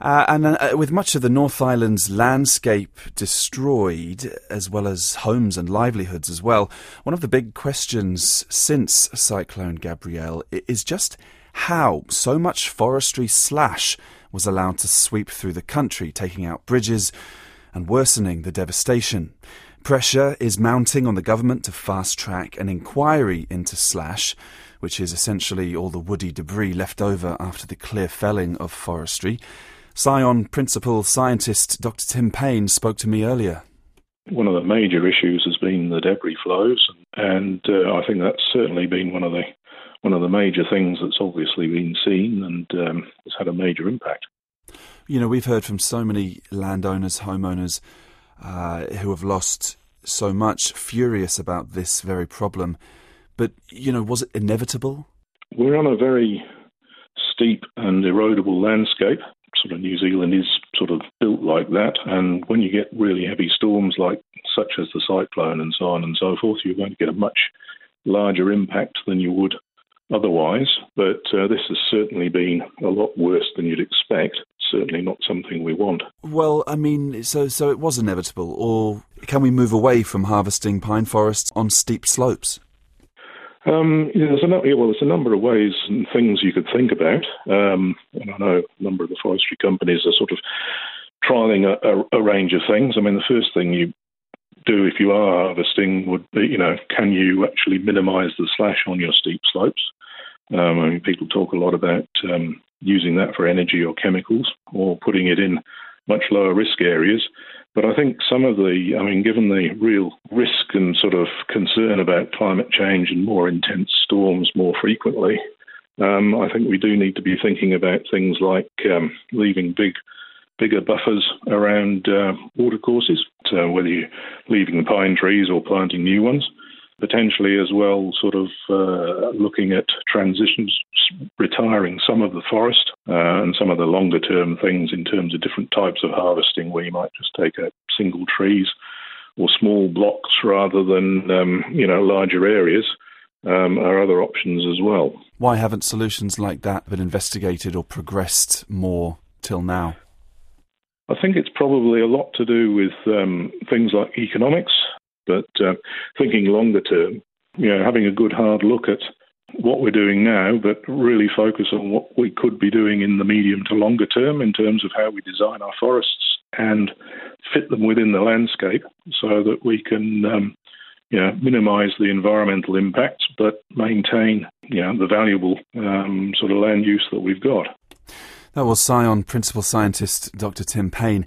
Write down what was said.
Uh, and uh, with much of the North Island's landscape destroyed, as well as homes and livelihoods as well, one of the big questions since Cyclone Gabrielle is just how so much forestry slash was allowed to sweep through the country, taking out bridges and worsening the devastation. Pressure is mounting on the government to fast track an inquiry into slash, which is essentially all the woody debris left over after the clear felling of forestry. Scion Principal Scientist Dr. Tim Payn spoke to me earlier. One of the major issues has been the debris flows, and uh, I think that's certainly been one of the one of the major things that's obviously been seen and um, has had a major impact. You know, we've heard from so many landowners, homeowners uh, who have lost so much, furious about this very problem. But you know, was it inevitable? We're on a very steep and erodible landscape sort of New Zealand is sort of built like that. And when you get really heavy storms like such as the cyclone and so on and so forth, you're going to get a much larger impact than you would otherwise. But uh, this has certainly been a lot worse than you'd expect. Certainly not something we want. Well, I mean, so so it was inevitable, or can we move away from harvesting pine forests on steep slopes? Um, yeah, there's a, yeah, well, there's a number of ways and things you could think about. Um, and I know a number of the forestry companies are sort of trialing a, a, a, range of things. I mean, the first thing you do if you are harvesting would be, you know, can you actually minimise the slash on your steep slopes? Um, I mean, people talk a lot about um, using that for energy or chemicals or putting it in much lower risk areas. But I think some of the, I mean, given the real risk and sort of concern about climate change and more intense storms more frequently, um, I think we do need to be thinking about things like um, leaving big, bigger buffers around uh, watercourses. So whether you're leaving pine trees or planting new ones, potentially as well, sort of uh, looking at transitions, retiring some of the forest uh, and some of the longer term things in terms of different types of harvesting, where you might just take out single trees or small blocks rather than um, you know larger areas. Um, are other options as well. Why haven't solutions like that been investigated or progressed more till now? I think it's probably a lot to do with um, things like economics but uh, thinking longer term, you know, having a good hard look at what we're doing now, but really focus on what we could be doing in the medium to longer term in terms of how we design our forests and fit them within the landscape so that we can um, you know, minimise the environmental impacts but maintain you know, the valuable um, sort of land use that we've got. That was Scion Principal Scientist Dr. Tim Payn.